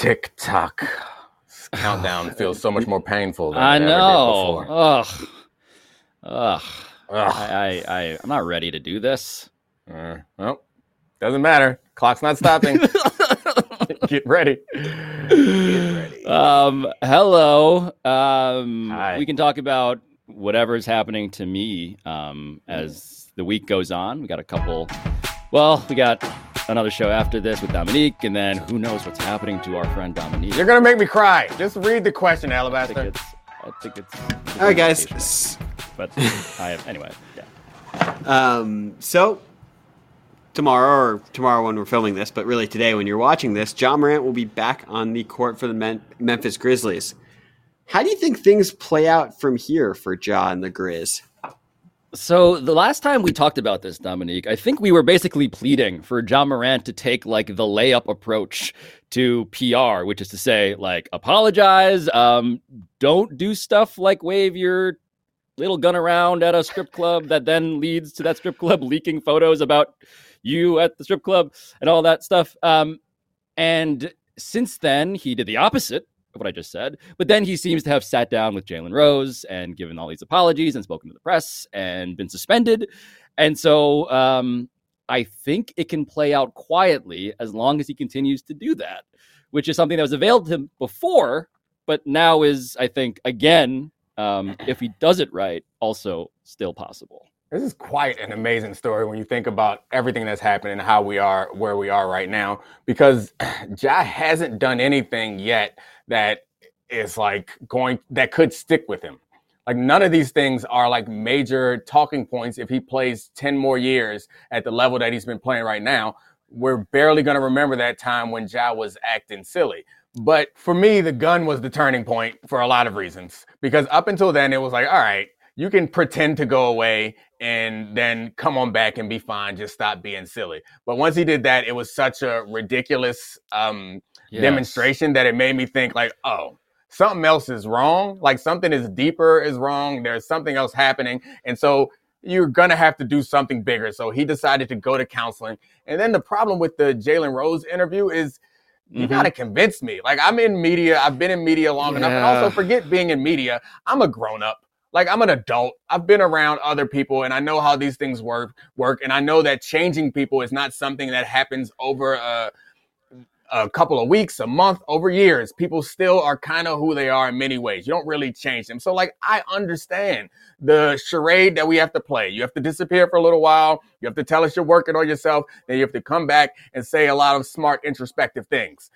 Tick tock. Countdown feels so much more painful than I it ever did know. before. Ugh. Ugh. Ugh. I, I, I, I'm not ready to do this. Uh, well, doesn't matter. Clock's not stopping. Get ready. Get ready. Um, hello. Um, Hi. we can talk about whatever is happening to me um, as the week goes on. We got a couple. Well, we got another show after this with Domonique, and then who knows what's happening to our friend Domonique. You're gonna make me cry. Just read the question, I think Alabaster. it's. I think it's. All right, guys. it's But I have anyway. Yeah. Um, so tomorrow, or tomorrow when we're filming this, but really today when you're watching this, Ja Morant will be back on the court for the Men- Memphis Grizzlies. How do you think things play out from here for Ja and the Grizz? So the last time we talked about this, Domonique, I think we were basically pleading for Ja Morant to take like the layup approach to PR, which is to say, like, apologize, um, don't do stuff like wave your little gun around at a strip club that then leads to that strip club leaking photos about you at the strip club and all that stuff. Um, and since then, he did the opposite what I just said. But then he seems to have sat down with Jalen Rose and given all these apologies and spoken to the press and been suspended. And so um, I think it can play out quietly as long as he continues to do that, which is something that was available to him before, but now is, I think, again, um, if he does it right, also still possible. This is quite an amazing story when you think about everything that's happened and how we are where we are right now. Because Ja hasn't done anything yet that is like going that could stick with him. Like none of these things are like major talking points. If he plays 10 more years at the level that he's been playing right now, we're barely going to remember that time when Ja was acting silly. But for me, the gun was the turning point for a lot of reasons. Because up until then, it was like, all right, you can pretend to go away and then come on back and be fine. Just stop being silly. But once he did that, it was such a ridiculous um, demonstration that it made me think like, oh, something else is wrong. Like something is deeper is wrong. There's something else happening. And so you're gonna have to do something bigger. So he decided to go to counseling. And then the problem with the Jalen Rose interview is you Mhm. gotta convince me. Like I'm in media, I've been in media long enough. And also forget being in media. I'm a grown up. Like I'm an adult. I've been around other people and I know how these things work work. And I know that changing people is not something that happens over a a couple of weeks, a month, over years. People still are kind of who they are in many ways. You don't really change them. So, like, I understand the charade that we have to play. You have to disappear for a little while. You have to tell us you're working on yourself. Then you have to come back and say a lot of smart, introspective things.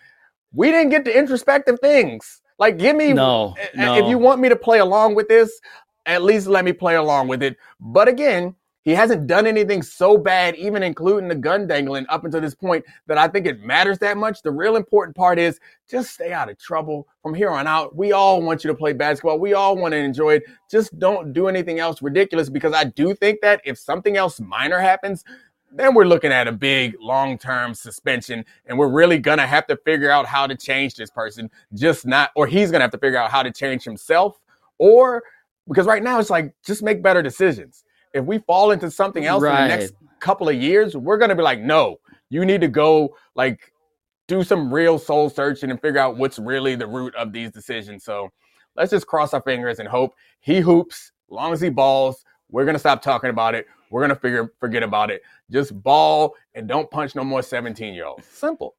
We didn't get to introspective things. Like, give me, No, if no. you want me to play along with this, at least let me play along with it. But again, he hasn't done anything so bad, even including the gun dangling up until this point, that I think it matters that much. The real important part is just stay out of trouble from here on out. We all want you to play basketball. We all want to enjoy it. Just don't do anything else ridiculous because I do think that if something else minor happens, then we're looking at a big long term suspension and we're really going to have to figure out how to change this person. Just not, or he's going to have to figure out how to change himself or because right now it's like just make better decisions. If we fall into something else in the next couple of years, we're gonna be like, no, you need to go like do some real soul searching and figure out what's really the root of these decisions. So let's just cross our fingers and hope he hoops. Long as he balls, we're gonna stop talking about it. We're gonna figure forget about it. Just ball and don't punch no more 17 year olds. Simple.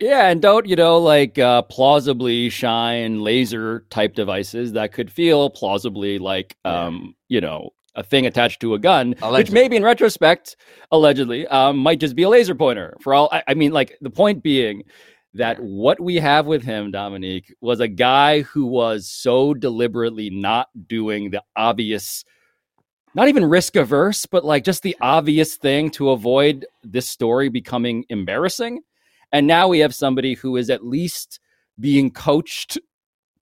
Yeah, and don't you know like uh, plausibly shine laser type devices that could feel plausibly like Yeah. um, you know a thing attached to a gun, which Allegedly. maybe in retrospect, allegedly, um, might just be a laser pointer. For all I, I mean, like the point being that what we have with him, Domonique, was a guy who was so deliberately not doing the obvious. Not even risk averse, but like just the obvious thing to avoid this story becoming embarrassing. And now we have somebody who is at least being coached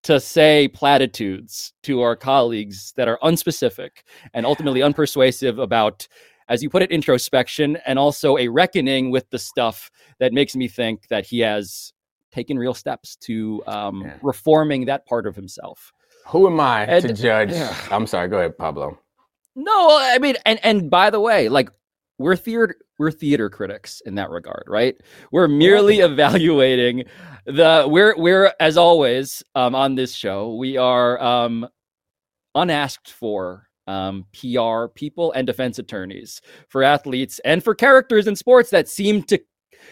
to say platitudes to our colleagues that are unspecific and ultimately unpersuasive about, as you put it, introspection and also a reckoning with the stuff that makes me think that he has taken real steps to um, Yeah. reforming that part of himself. Who am I to judge? yeah. I'm sorry, go ahead, Pablo. No, I mean, and and by the way, like we're theater we're theater critics in that regard, right? We're merely evaluating the we're we're as always um, on this show we are um, unasked for um, PR people and defense attorneys for athletes and for characters in sports that seem to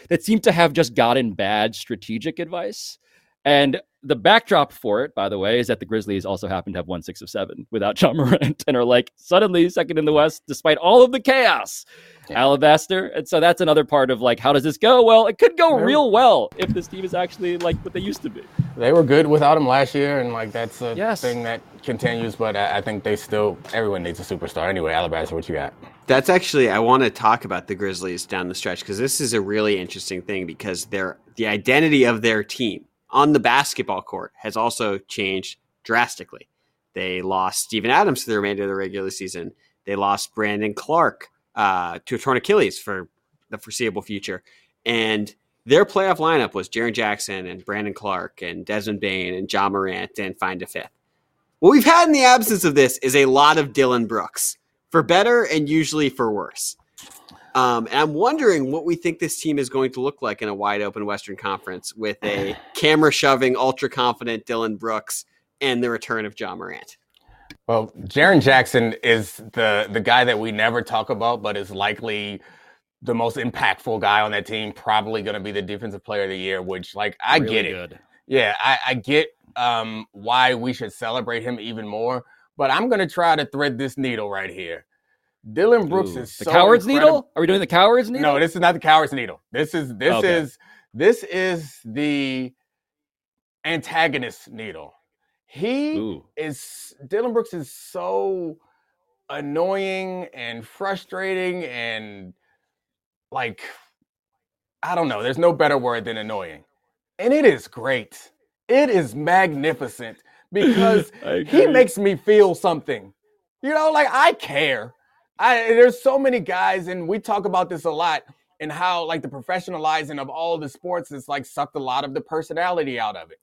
that seem to have just gotten bad strategic advice. And the backdrop for it, by the way, is that the Grizzlies also happen to have won six of seven without Ja Morant and are like suddenly second in the West despite all of the chaos. Yeah. Alabaster. And so that's another part of like, how does this go? Well, it could go real well if this team is actually like what they used to be. They were good without him last year, and like that's a yes. thing that continues. But I, I think they still everyone needs a superstar anyway. Alabaster, what you got? That's actually I want to talk about the Grizzlies down the stretch because this is a really interesting thing because their the identity of their team on the basketball court has also changed drastically. They lost Steven Adams for the remainder of the regular season. They lost Brandon Clarke uh, to a torn Achilles for the foreseeable future. And their playoff lineup was Jaren Jackson and Brandon Clarke and Desmond Bane and Ja Morant and find a fifth. What we've had in the absence of this is a lot of Dillon Brooks, for better and usually for worse. Um, and I'm wondering what we think this team is going to look like in a wide open Western Conference with a camera shoving, ultra confident Dillon Brooks and the return of Ja Morant. Well, Jaren Jackson is the the guy that we never talk about, but is likely the most impactful guy on that team. Probably going to be the defensive player of the year. Which, like, I really get it. Good. Yeah, I, I get um, why we should celebrate him even more. But I'm going to try to thread this needle right here. Dillon Brooks Ooh, is the so coward's incredible. needle. Are we doing the coward's needle? No, this is not the coward's needle. This is this okay. is this is the antagonist needle. He Ooh. is Dillon Brooks is so annoying and frustrating and like I don't know. There's no better word than annoying. And it is great. It is magnificent because he makes me feel something. You know, like I care. I there's so many guys, and we talk about this a lot, and how like the professionalizing of all the sports has like sucked a lot of the personality out of it.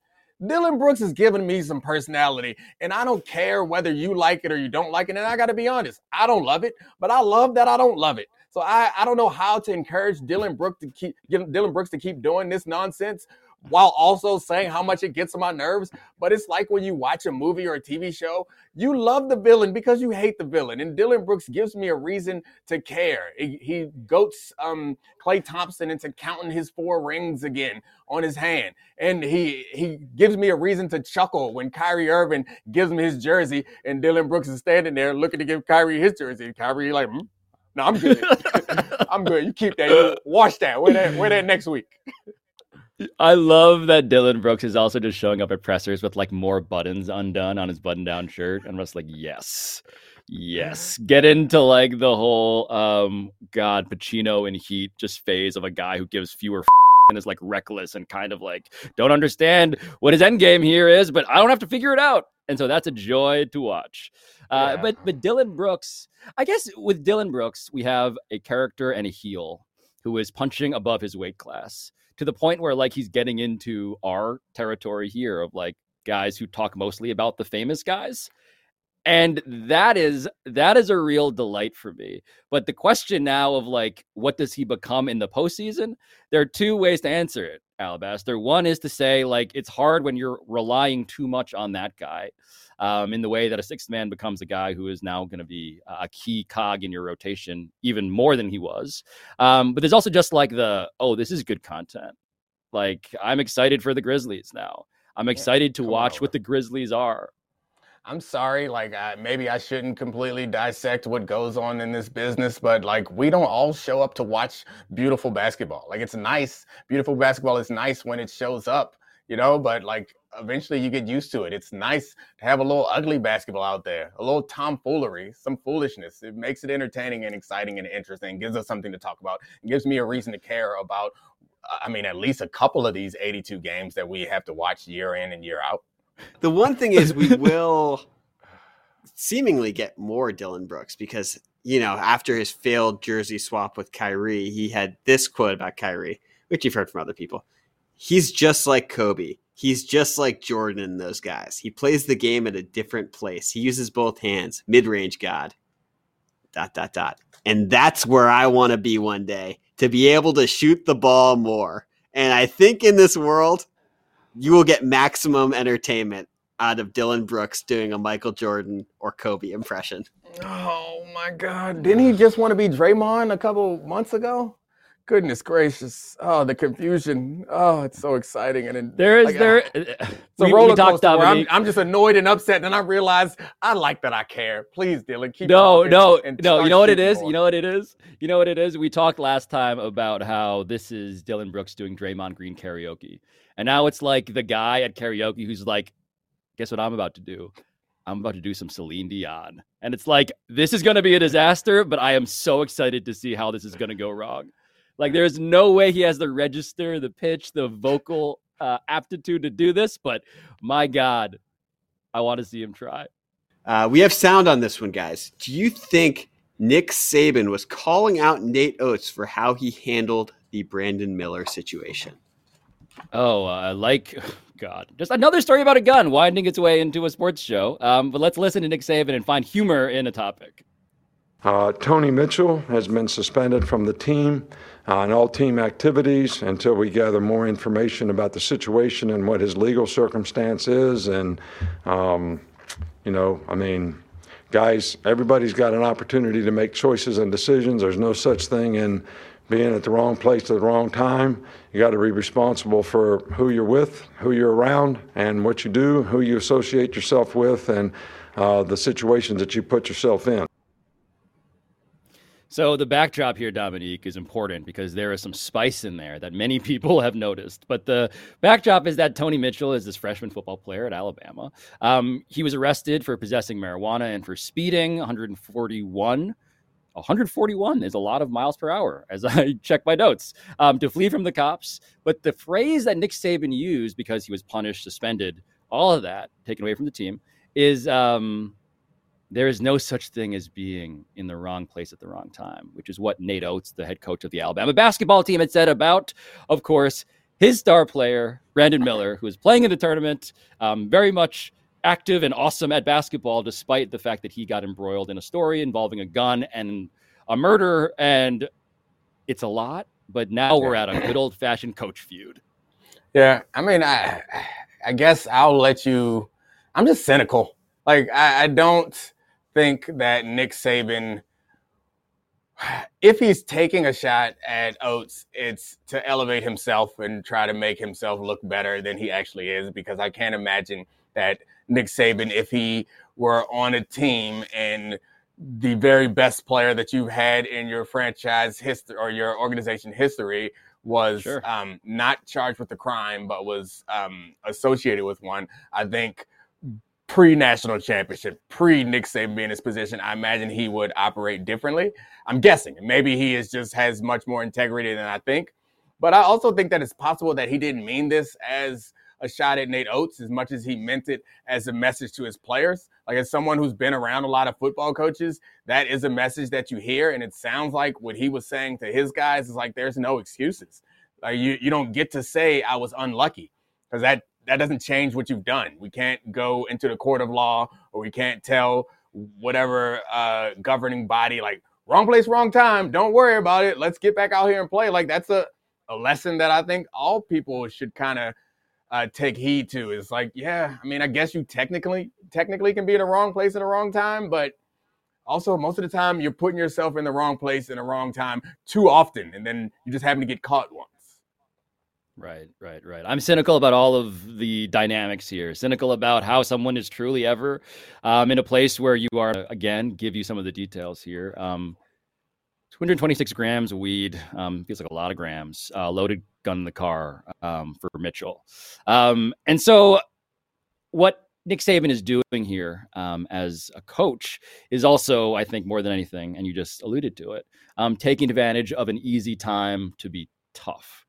Dillon Brooks has given me some personality, and I don't care whether you like it or you don't like it. And I got to be honest, I don't love it, but I love that I don't love it. So I, I don't know how to encourage Dillon Brooks to keep Dillon Brooks to keep doing this nonsense while also saying how much it gets on my nerves. But it's like when you watch a movie or a TV show, you love the villain because you hate the villain. And Dillon Brooks gives me a reason to care. He, he goats um, Klay Thompson into counting his four rings again on his hand. And he he gives me a reason to chuckle when Kyrie Irving gives me his jersey and Dillon Brooks is standing there looking to give Kyrie his jersey. Kyrie like, hmm? no, I'm good. I'm good. You keep that. You wash that. Wear that. Wear that next week. I love that Dillon Brooks is also just showing up at pressers with like more buttons undone on his button down shirt. And I'm like, yes, yes. Get into like the whole, um, God, Pacino and Heat just phase of a guy who gives fewer f- and is like reckless and kind of like don't understand what his end game here is, but I don't have to figure it out. And so that's a joy to watch. Uh, yeah. But but Dillon Brooks, I guess with Dillon Brooks, we have a character and a heel who is punching above his weight class to the point where like he's getting into our territory here of like guys who talk mostly about the famous guys. And that is that is a real delight for me. But the question now of like what does he become in the postseason? There are two ways to answer it alabaster one is to say like it's hard when you're relying too much on that guy um, in the way that a sixth man becomes a guy who is now going to be a key cog in your rotation even more than he was. Um, but there's also just like the, oh, this is good content. Like I'm excited for the Grizzlies now. I'm excited to watch what the Grizzlies are. I'm sorry, like I, maybe I shouldn't completely dissect what goes on in this business, but like we don't all show up to watch beautiful basketball. Like it's nice, beautiful basketball is nice when it shows up, you know, but like eventually you get used to it. It's nice to have a little ugly basketball out there, a little tomfoolery, some foolishness. It makes it entertaining and exciting and interesting, gives us something to talk about, gives me a reason to care about, I mean, at least a couple of these 82 games that we have to watch year in and year out. The one thing is, we will seemingly get more Dillon Brooks because, you know, after his failed jersey swap with Kyrie, he had this quote about Kyrie, which you've heard from other people. He's just like Kobe He's just like Jordan and those guys. He plays the game at a different place. He uses both hands. Mid range God. Dot dot dot. And that's where I want to be one day to be able to shoot the ball more. And I think in this world, you will get maximum entertainment out of Dillon Brooks doing a Michael Jordan or Kobe impression. Oh my God. Didn't he just want to be Draymond a couple months ago? Goodness gracious! Oh, the confusion! Oh, it's so exciting, and there is like, there. Uh, it's a roller coaster. I'm, I'm, just annoyed and upset, and I realize I like that I care. Please, Dillon, keep. No, no, no. You know what it is. More. You know what it is. You know what it is. We talked last time about how this is Dillon Brooks doing Draymond Green karaoke, and now it's like the guy at karaoke who's like, "Guess what I'm about to do? I'm about to do some Celine Dion," and it's like this is going to be a disaster, but I am so excited to see how this is going to go wrong. Like there's no way he has the register, the pitch, the vocal uh, aptitude to do this. But my God, I want to see him try. Uh, we have sound on this one, guys. Do you think Nick Saban was calling out Nate Oats for how he handled the Brandon Miller situation? Oh, uh, like God, just another story about a gun winding its way into a sports show. Um, but let's listen to Nick Saban and find humor in a topic. Uh, Tony Mitchell has been suspended from the team uh, and all team activities until we gather more information about the situation and what his legal circumstance is. And, um, you know, I mean, guys, everybody's got an opportunity to make choices and decisions. There's no such thing in being at the wrong place at the wrong time. You got to be responsible for who you're with, who you're around, and what you do, who you associate yourself with, and uh, the situations that you put yourself in. So the backdrop here, Domonique, is important because there is some spice in there that many people have noticed. But the backdrop is that Tony Mitchell is this freshman football player at Alabama. Um, he was arrested for possessing marijuana and for speeding 141. 141 is a lot of miles per hour as I check my notes um, to flee from the cops. But the phrase that Nick Saban used because he was punished, suspended, all of that taken away from the team is um, there is no such thing as being in the wrong place at the wrong time, which is what Nate Oats, the head coach of the Alabama basketball team, had said about, of course, his star player, Brandon Miller, who is playing in the tournament, um, very much active and awesome at basketball, despite the fact that he got embroiled in a story involving a gun and a murder. And it's a lot, but now we're at a good old fashioned coach feud. Yeah. I mean, I, I guess I'll let you, I'm just cynical. Like, I, I don't think that Nick Saban, if he's taking a shot at Oats, it's to elevate himself and try to make himself look better than he actually is. Because I can't imagine that Nick Saban, if he were on a team and the very best player that you've had in your franchise history or your organization history was sure. um, not charged with a crime but was um, associated with one. I think pre national championship, pre Nick Saban being in his position, I imagine he would operate differently. I'm guessing. Maybe he is just has much more integrity than I think. But I also think that it's possible that he didn't mean this as a shot at Nate Oats as much as he meant it as a message to his players. Like as someone who's been around a lot of football coaches, that is a message that you hear. And it sounds like what he was saying to his guys is like there's no excuses. Like you you don't get to say I was unlucky. Because that that doesn't change what you've done. We can't go into the court of law or we can't tell whatever uh, governing body like wrong place, wrong time. Don't worry about it. Let's get back out here and play. Like that's a, a lesson that I think all people should kind of uh, take heed to. Is like, yeah, I mean, I guess you technically technically can be in the wrong place at the wrong time, but also most of the time you're putting yourself in the wrong place in the wrong time too often, and then you just happen to get caught once. Right, right, right. I'm cynical about all of the dynamics here. Cynical about how someone is truly ever um, in a place where you are, again, give you some of the details here. Um, 226 grams of weed um, feels like a lot of grams. Uh, loaded gun in the car um, for Mitchell. Um, and so, what Nick Saban is doing here um, as a coach is also, I think, more than anything, and you just alluded to it, um, taking advantage of an easy time to be tough.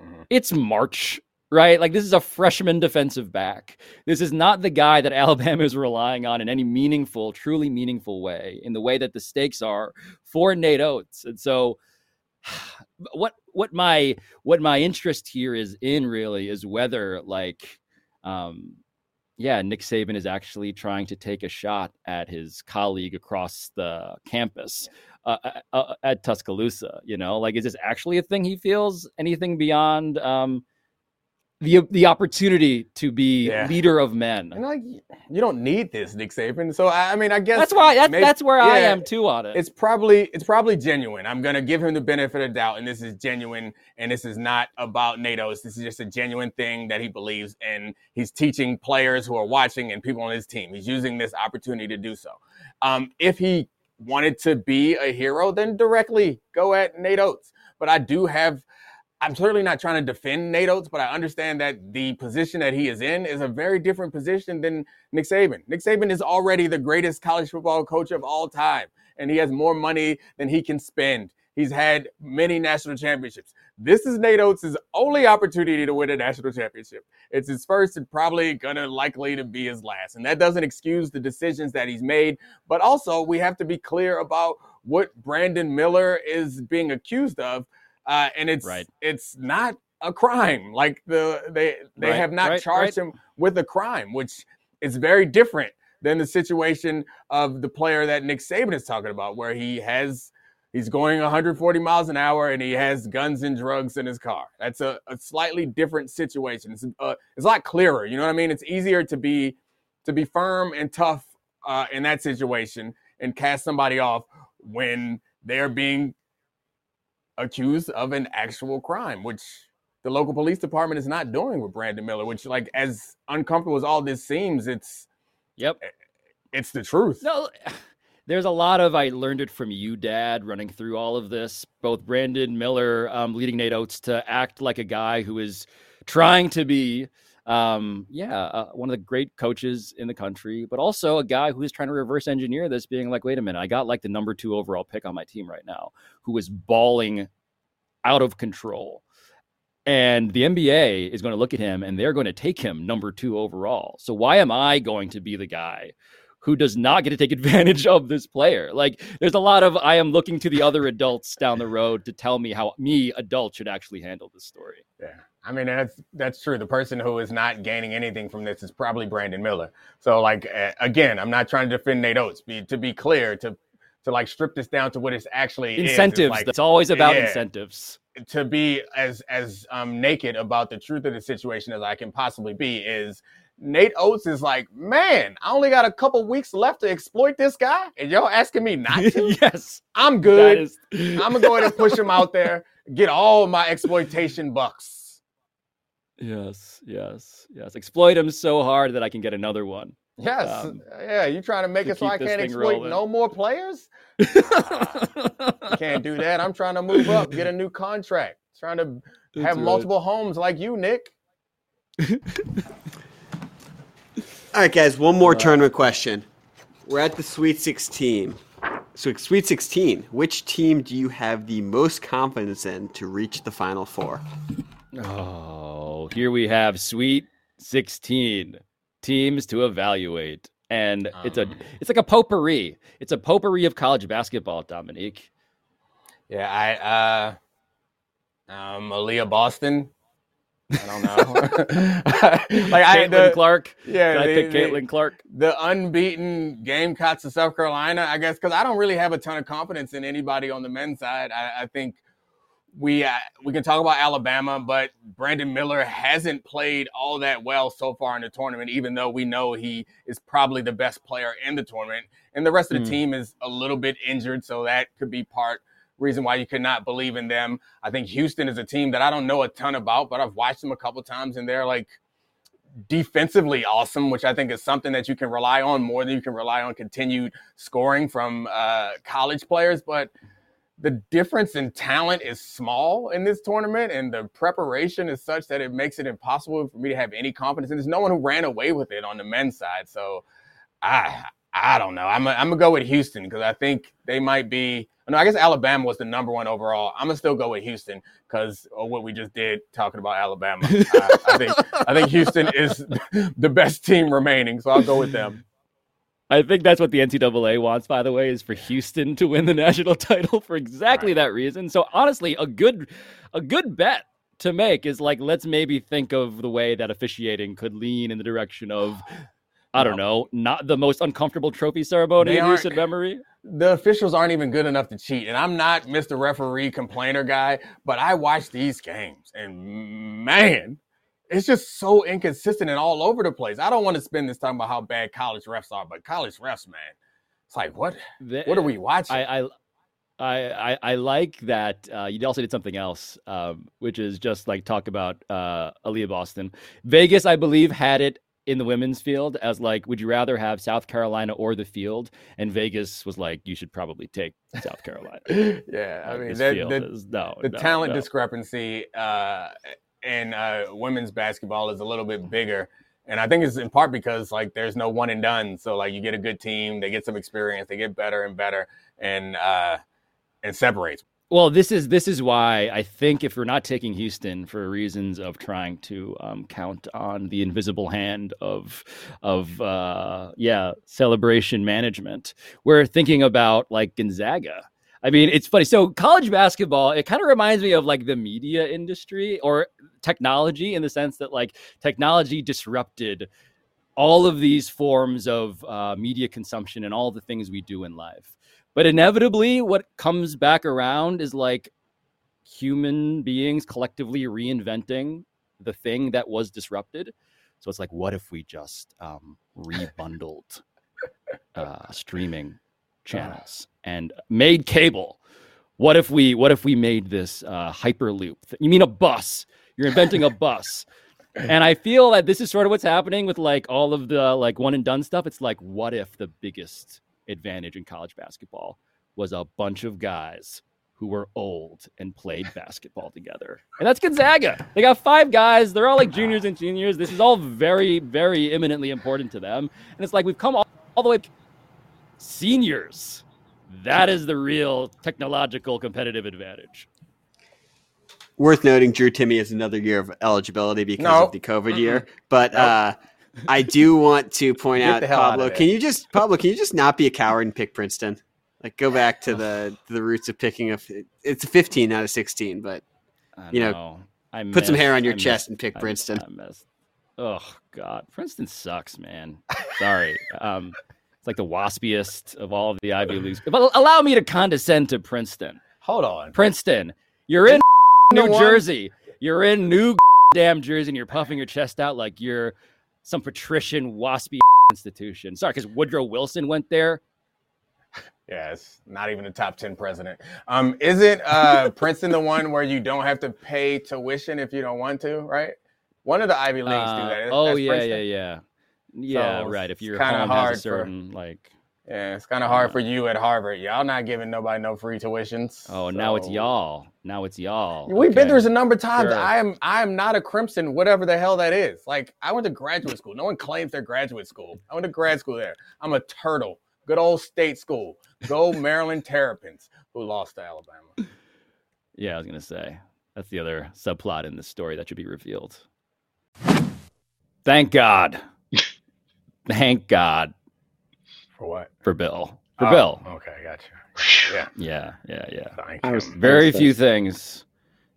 Mm-hmm. It's March, right? Like this is a freshman defensive back. This is not the guy that Alabama is relying on in any meaningful, truly meaningful way, in the way that the stakes are for Nate Oats. And so what what my what my interest here is in really is whether like um yeah, Nick Saban is actually trying to take a shot at his colleague across the campus uh, uh, uh, at Tuscaloosa. You know, like is this actually a thing he feels? Anything beyond um, the the opportunity to be yeah. leader of men. And like you don't need this, Nick Saban. So I mean, I guess that's why that's, maybe, that's where yeah, I am too on it. It's probably it's probably genuine. I'm gonna give him the benefit of doubt, and this is genuine, and this is not about Nate Oats. This is just a genuine thing that he believes, and he's teaching players who are watching and people on his team. He's using this opportunity to do so. Um, if he wanted to be a hero, then directly go at Nate Oats. But I do have I'm certainly not trying to defend Nate Oats, but I understand that the position that he is in is a very different position than Nick Saban. Nick Saban is already the greatest college football coach of all time, and he has more money than he can spend. He's had many national championships. This is Nate Oats' only opportunity to win a national championship. It's his first and probably gonna likely to be his last. And that doesn't excuse the decisions that he's made, but also we have to be clear about what Brandon Miller is being accused of uh, and it's right. it's not a crime. Like the they they right, have not right, charged him with a crime, which is very different than the situation of the player that Nick Saban is talking about, where he has he's going 140 miles an hour and he has guns and drugs in his car. That's a, a slightly different situation. It's, uh, it's a lot clearer. You know what I mean? It's easier to be to be firm and tough uh, in that situation and cast somebody off when they're being accused of an actual crime, which the local police department is not doing with Brandon Miller, which like as uncomfortable as all this seems, it's yep. Eh, it's the truth. No, there's a lot of I learned it from you, Dad, running through all of this. Both Brandon Miller um, leading Nate Oats to act like a guy who is trying to be um, yeah, uh, one of the great coaches in the country, but also a guy who is trying to reverse engineer this, being like, wait a minute, I got like the number two overall pick on my team right now, who is balling out of control. And the NBA is going to look at him and they're going to take him number two overall. So why am I going to be the guy who does not get to take advantage of this player. Like there's a lot of I am looking to the other adults down the road to tell me how me adult should actually handle this story. Yeah. I mean, that's that's true. The person who is not gaining anything from this is probably Brandon Miller. So, like, uh, again, I'm not trying to defend Nate Oats. Be, to be clear, to to like strip this down to what it's actually incentives. Like, that's always about yeah, incentives. To be as as um, naked about the truth of the situation as I can possibly be is Nate Oats is like, man, I only got a couple weeks left to exploit this guy, and y'all asking me not to. yes, I'm good. Is... I'm gonna go ahead and push him out there, get all my exploitation bucks. Yes, yes, yes. Exploit him so hard that I can get another one. Yes, um, yeah. You trying to make to it so I can't exploit rolling. no more players? can't do that. I'm trying to move up, get a new contract, trying to That's have right. multiple homes like you, Nick. All right, guys. One more tournament question. We're at the Sweet 16. So, Sweet 16. Which team do you have the most confidence in to reach the Final Four? Oh, here we have Sweet 16 teams to evaluate. And um, it's a um. it's like a potpourri. It's a potpourri of college basketball, Domonique. Yeah, I uh um Aliyah Boston. I don't know. like I Caitlin the, Clark. Yeah, I pick Caitlin Clark. The unbeaten Gamecocks of South Carolina, I guess, because I don't really have a ton of confidence in anybody on the men's side. I, I think we uh, we can talk about Alabama, but Brandon Miller hasn't played all that well so far in the tournament, even though we know he is probably the best player in the tournament. And the rest of the mm. team is a little bit injured, so that could be part reason why you could not believe in them. I think Houston is a team that I don't know a ton about, but I've watched them a couple times, and they're like defensively awesome, which I think is something that you can rely on more than you can rely on continued scoring from uh, college players, but the difference in talent is small in this tournament, and the preparation is such that it makes it impossible for me to have any confidence. And there's no one who ran away with it on the men's side, so I I don't know. I'm gonna go with Houston because I think they might be. No, I guess Alabama was the number one overall. I'm gonna still go with Houston because of what we just did talking about Alabama. I, I think I think Houston is the best team remaining, so I'll go with them. I think that's what the NCAA wants, by the way, is for Houston to win the national title for exactly right. that reason. So honestly, a good a good bet to make is like let's maybe think of the way that officiating could lean in the direction of I don't know, not the most uncomfortable trophy ceremony in recent memory. the officials aren't even good enough to cheat. And I'm not Mr. Referee complainer guy, but I watch these games and man, it's just so inconsistent and all over the place. I don't want to spend this time about how bad college refs are, but college refs, man, it's like what? The- What are we watching? I, I I, I, I like that uh, you also did something else, um, which is just like talk about uh, Aliyah Boston. Vegas, I believe, had it in the women's field as like, would you rather have South Carolina or the field? And Vegas was like, you should probably take South Carolina. yeah, I mean this that, field that- is- no, the no, talent no. discrepancy uh, in uh, women's basketball is a little bit bigger. And I think it's in part because like there's no one and done. So like you get a good team, they get some experience, they get better and better, and uh, and separates. Well, this is this is why I think if we're not taking Houston for reasons of trying to um, count on the invisible hand of of uh, yeah celebration management, we're thinking about like Gonzaga. I mean, it's funny. So college basketball, it kind of reminds me of like the media industry or technology in the sense that like technology disrupted all of these forms of uh, media consumption and all the things we do in life. But inevitably, what comes back around is like human beings collectively reinventing the thing that was disrupted. So it's like, what if we just um, rebundled uh, streaming channels and made cable? What if we what if we made this uh, hyperloop? You mean a bus? You're inventing a bus. And I feel that this is sort of what's happening with like all of the like one and done stuff. It's like, what if the biggest advantage in college basketball was a bunch of guys who were old and played basketball together. And that's Gonzaga. They got five guys. They're all like juniors and seniors. This is all very, very imminently important to them. And it's like we've come all, all the way seniors. That is the real technological competitive advantage. Worth noting, Drew Timme has another year of eligibility because No. of the COVID year. But uh, I do want to point out, the hell out Pablo. Can you just Pablo? Can you just not be a coward and pick Princeton? Like go back to the to the roots of picking a. It's a 15 out of 16, but I You know, know. I put some hair on your I chest missed- and pick I- Princeton. I missed. Oh God, Princeton sucks, man. Sorry. um, it's like the waspiest of all of the Ivy Leagues. But allow me to condescend to Princeton. Hold on. Princeton, you're in New one- Jersey. You're in New damn Jersey, and you're puffing your chest out like you're some patrician waspy institution. Sorry, because Woodrow Wilson went there. Yeah, it's not even a top 10 president. Um, isn't uh, Princeton the one where you don't have to pay tuition if you don't want to, right? One of the Ivy Leagues do Uh, that. oh That's yeah, Princeton. yeah, yeah, yeah. So right. If you're kinda hard has a for- certain like. Yeah, it's kind of hard for you at Harvard. Y'all not giving nobody no free tuitions. Oh, now it's y'all. Now it's y'all. We've been through this a number of times. Sure. I am I am not a crimson, whatever the hell that is. Like I went to graduate school. No one claims their graduate school. I went to grad school there. I'm a turtle. Good old state school. Go Maryland Terrapins, who lost to Alabama. Yeah, I was gonna say that's the other subplot in this story that should be revealed. Thank God. Thank God For what? for Bill. For Oh, Bill. Okay, I got you. Yeah. Yeah, yeah, yeah. Thank I was- Very That's- few things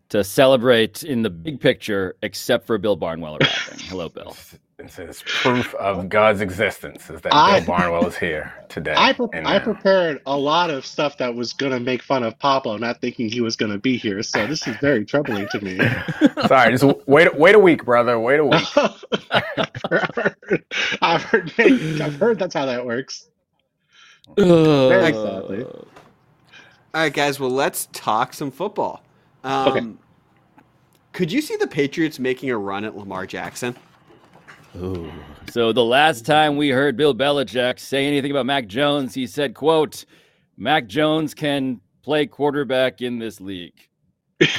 to celebrate in the big picture except for Bill Barnwell arriving. Hello, Bill. This is proof of God's existence is that I- Bill Barnwell is here today. I, pre- I prepared a lot of stuff that was going to make fun of Pablo, not thinking he was going to be here. So this is very troubling to me. Sorry, just wait wait a week, brother. Wait a week. I've heard, I've heard, I've heard that's how that works. Very sadly. All right, guys. Well, let's talk some football. Um, Okay. Could you see the Patriots making a run at Lamar Jackson? Ooh. So the last time we heard Bill Belichick say anything about Mac Jones, he said, quote, Mac Jones can play quarterback in this league.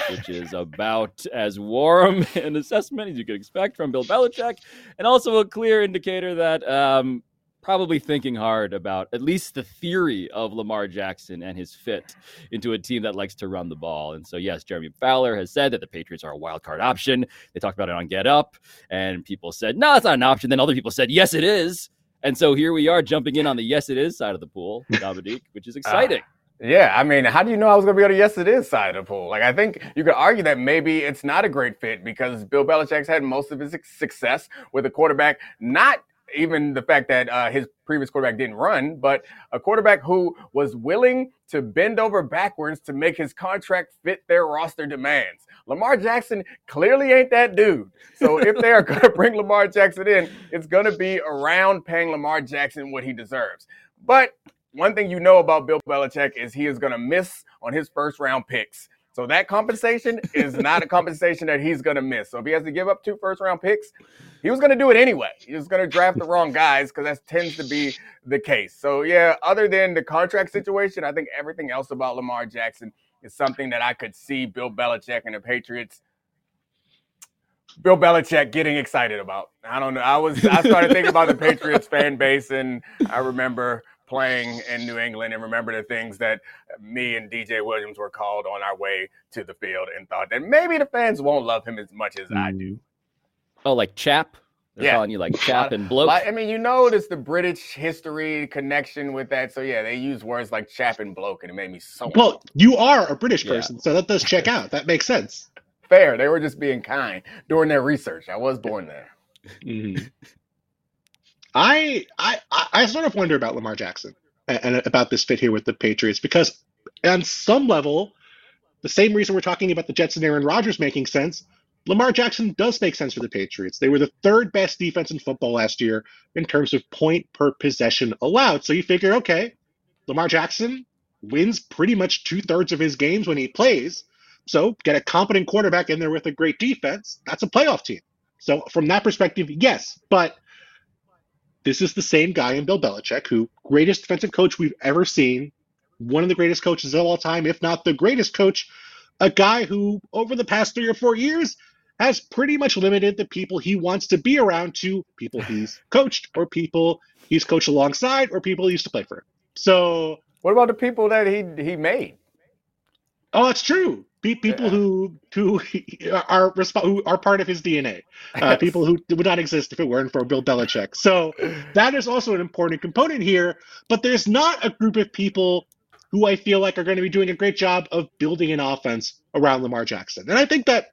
Which is about as warm an assessment as you could expect from Bill Belichick, and also a clear indicator that um, probably thinking hard about at least the theory of Lamar Jackson and his fit into a team that likes to run the ball. And so, yes, Jeremy Fowler has said that the Patriots are a wild card option. They talked about it on Get Up, and people said, no, it's not an option. Then other people said, yes, it is. And so here we are jumping in on the yes, it is side of the pool, Domonique, which is uh, exciting. Yeah, I mean, how do you know I was going to be on the yes it is side of the pool? Like, I think you could argue that maybe it's not a great fit because Bill Belichick's had most of his success with a quarterback not even the fact that uh, his previous quarterback didn't run, but a quarterback who was willing to bend over backwards to make his contract fit their roster demands. Lamar Jackson clearly ain't that dude. So if they are going to bring Lamar Jackson in, it's going to be around paying Lamar Jackson what he deserves. But one thing you know about Bill Belichick is he is going to miss on his first round picks. So that compensation is not a compensation that he's going to miss. So if he has to give up two first round picks, he was going to do it anyway. He was going to draft the wrong guys because that tends to be the case. So yeah, other than the contract situation, I think everything else about Lamar Jackson is something that I could see Bill Belichick and the Patriots. Bill Belichick getting excited about. I don't know. I was I started thinking about the Patriots fan base, and I remember playing in New England and remember the things that me and DJ Williams were called on our way to the field and thought that maybe the fans won't love him as much as I mm-hmm. do. Oh, like Chap? They're Yeah. calling you like Chap and Bloke. I mean, you know notice the British history connection with that. So yeah, they use words like chap and bloke, and it made me so Well, you are a British Yeah. person, so that does check out. That makes sense. fair. They were just being kind during their research. I was born there. Mhm. I, I I I sort of wonder about Lamar Jackson and, and about this fit here with the Patriots because on some level, the same reason we're talking about the Jets and Aaron Rodgers making sense, Lamar Jackson does make sense for the Patriots. They were the third best defense in football last year in terms of point per possession allowed. So you figure, okay, Lamar Jackson wins pretty much two thirds of his games when he plays. So get a competent quarterback in there with a great defense. That's a playoff team. So from that perspective, yes. But this is the same guy in Bill Belichick, who greatest defensive coach we've ever seen, one of the greatest coaches of all time, if not the greatest coach, a guy who over the past three or four years has pretty much limited the people he wants to be around to people he's coached or people he's coached alongside or people he used to play for. So What about the people that he he made? Oh, it's true. People Yeah. who who are who are part of his DNA. Uh, people who would not exist if it weren't for Bill Belichick. So that is also an important component here. But there's not a group of people who I feel like are going to be doing a great job of building an offense around Lamar Jackson. And I think that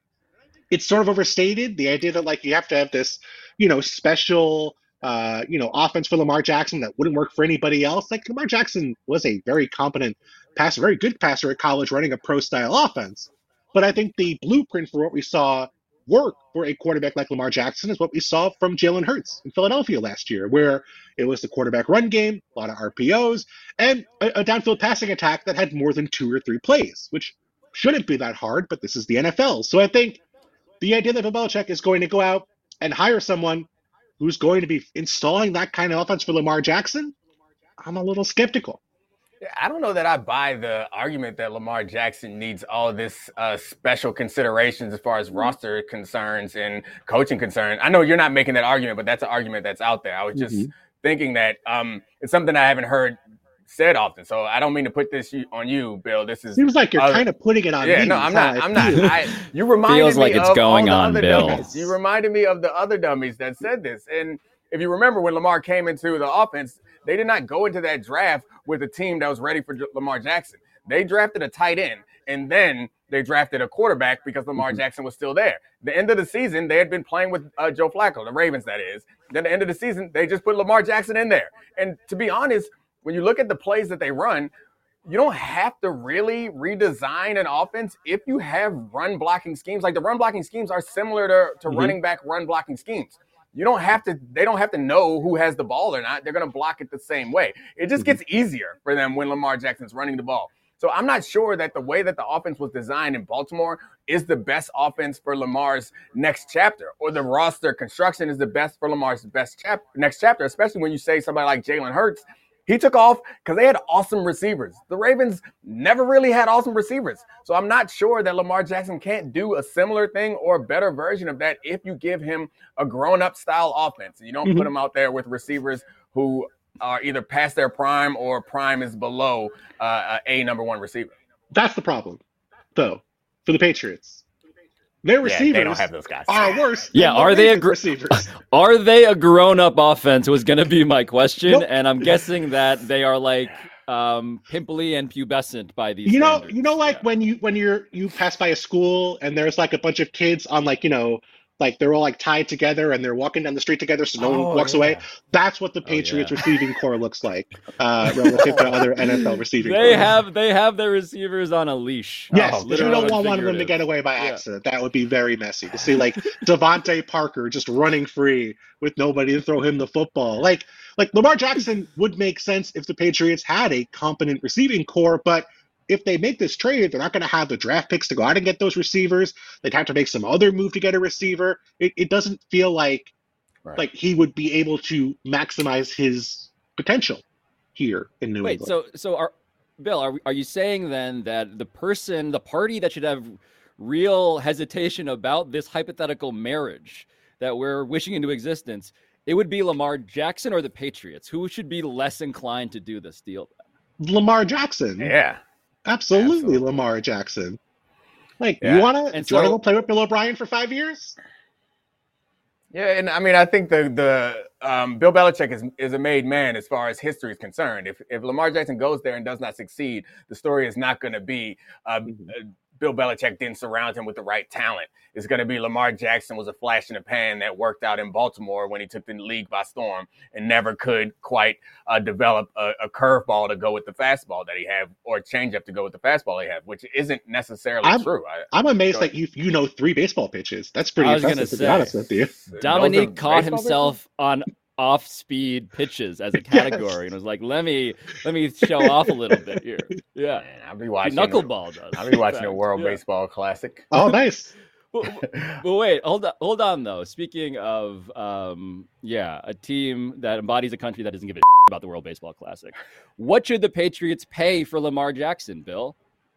it's sort of overstated the idea that like you have to have this, you know, special. Uh, you know, offense for Lamar Jackson that wouldn't work for anybody else. Like Lamar Jackson was a very competent passer, very good passer at college, running a pro style offense. But I think the blueprint for what we saw work for a quarterback like Lamar Jackson is what we saw from Jalen Hurts in Philadelphia last year, where it was the quarterback run game, a lot of RPOs, and a, a downfield passing attack that had more than two or three plays, which shouldn't be that hard, but this is the NFL. So I think the idea that Bill Belichick is going to go out and hire someone who's going to be installing that kind of offense for Lamar Jackson, I'm a little skeptical. I don't know that I buy the argument that Lamar Jackson needs all this uh, special considerations as far as roster concerns and coaching concerns. I know you're not making that argument, but that's an argument that's out there. I was just Mhm. thinking that um, it's something I haven't heard said often. So I don't mean to put this on you, Bill. This is Seems like you're Uh, kind of putting it on yeah, me. no, I'm not. I I'm not. feel. I, you reminded Feels me like it's of going on, Bill. dummies. You reminded me of the other dummies that said this. And if you remember when Lamar came into the offense, they did not go into that draft with a team that was ready for J- Lamar Jackson. They drafted a tight end, and then they drafted a quarterback because Lamar Mhm. Jackson was still there. The end of the season, they had been playing with uh, Joe Flacco, the Ravens, that is. Then the end of the season, they just put Lamar Jackson in there. And to be honest, when you look at the plays that they run, you don't have to really redesign an offense if you have run blocking schemes. Like the run blocking schemes are similar to, to Mhm. running back run blocking schemes. You don't have to, they don't have to know who has the ball or not. They're going to block it the same way. It just Mhm. gets easier for them when Lamar Jackson's running the ball. So I'm not sure that the way that the offense was designed in Baltimore is the best offense for Lamar's next chapter, or the roster construction is the best for Lamar's best chap- next chapter, especially when you say somebody like Jalen Hurts. He took off because they had awesome receivers. The Ravens never really had awesome receivers. So I'm not sure that Lamar Jackson can't do a similar thing or a better version of that if you give him a grown up style offense. You don't Mhm. put him out there with receivers who are either past their prime or prime is below uh, a number one receiver. That's the problem, though, for the Patriots. Their Yeah, receivers they don't have those guys. are worse. Yeah, than the are they a gr- receivers? Are they a grown-up offense? Was going to be my question, Nope. and I'm guessing that they are like um, pimply and pubescent by these. you know, standards. you know, like Yeah. when you when you're you pass by a school and there's like a bunch of kids on like you know like they're all like tied together and they're walking down the street together so no Oh, one walks yeah. away. That's what the Oh, Patriots yeah. receiving corps looks like uh, relative to other NFL receiving. They cores. have they have their receivers on a leash. Yes, Oh, because you don't want one of them to get away by Yeah. accident. That would be very messy to see, like DeVante Parker just running free with nobody to throw him the football. Like, like Lamar Jackson would make sense if the Patriots had a competent receiving corps, but if they make this trade, they're not going to have the draft picks to go out and get those receivers. They'd have to make some other move to get a receiver. It, it doesn't feel like Right. like he would be able to maximize his potential here in New Wait, England. so so are Bill, are are you saying then that the person, the party that should have real hesitation about this hypothetical marriage that we're wishing into existence, it would be Lamar Jackson or the Patriots? Who should be less inclined to do this deal? Lamar Jackson. Yeah. Absolutely, Absolutely. Lamar Jackson. Like Yeah. you you wanna so- go play with Bill O'Brien for five years? Yeah, and I mean, I think the the um, Bill Belichick is is a made man as far as history is concerned. If if Lamar Jackson goes there and does not succeed, the story is not going to be uh, Mhm. Bill Belichick didn't surround him with the right talent. It's going to be Lamar Jackson was a flash in the pan that worked out in Baltimore when he took the league by storm and never could quite uh, develop a, a curveball to go with the fastball that he had or a changeup to go with the fastball he had, which isn't necessarily I'm- true. I, I'm amazed that you you know three baseball pitches. That's pretty I was gonna impressive to say. be honest with you. those Domonique caught baseball himself on off speed pitches as a category and was like, let me let me show off a little bit here. Yeah. Man, I'll be He watching knuckleball does. I'll be in watching a. World Yeah. Baseball Classic. Oh, nice. But, but wait, hold on, hold on though. Speaking of, um, yeah, a team that embodies a country that doesn't give a about the World Baseball Classic, what should the Patriots pay for Lamar Jackson, Bill?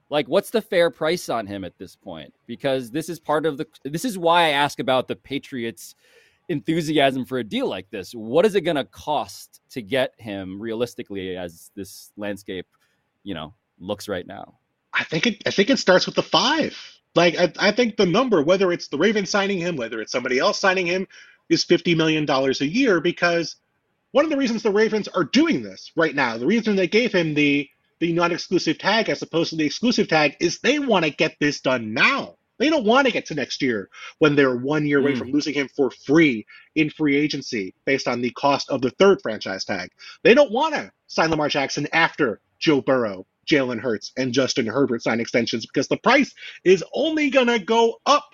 Like, what's the fair price on him at this point? Because this is part of the. This is why I ask about the Patriots' enthusiasm for a deal like this. What is it going to cost to get him realistically, as this landscape, you know, looks right now? I think it I think it starts with the five. Like I, I think the number, whether it's the Ravens signing him, whether it's somebody else signing him, is fifty million dollars a year because one of the reasons the Ravens are doing this right now, the reason they gave him the the non-exclusive tag as opposed to the exclusive tag is they want to get this done now. They don't want to get to next year when they're one year away Mm. from losing him for free in free agency based on the cost of the third franchise tag. They don't want to sign Lamar Jackson after Joe Burrow, Jalen Hurts, and Justin Herbert sign extensions because the price is only going to go up.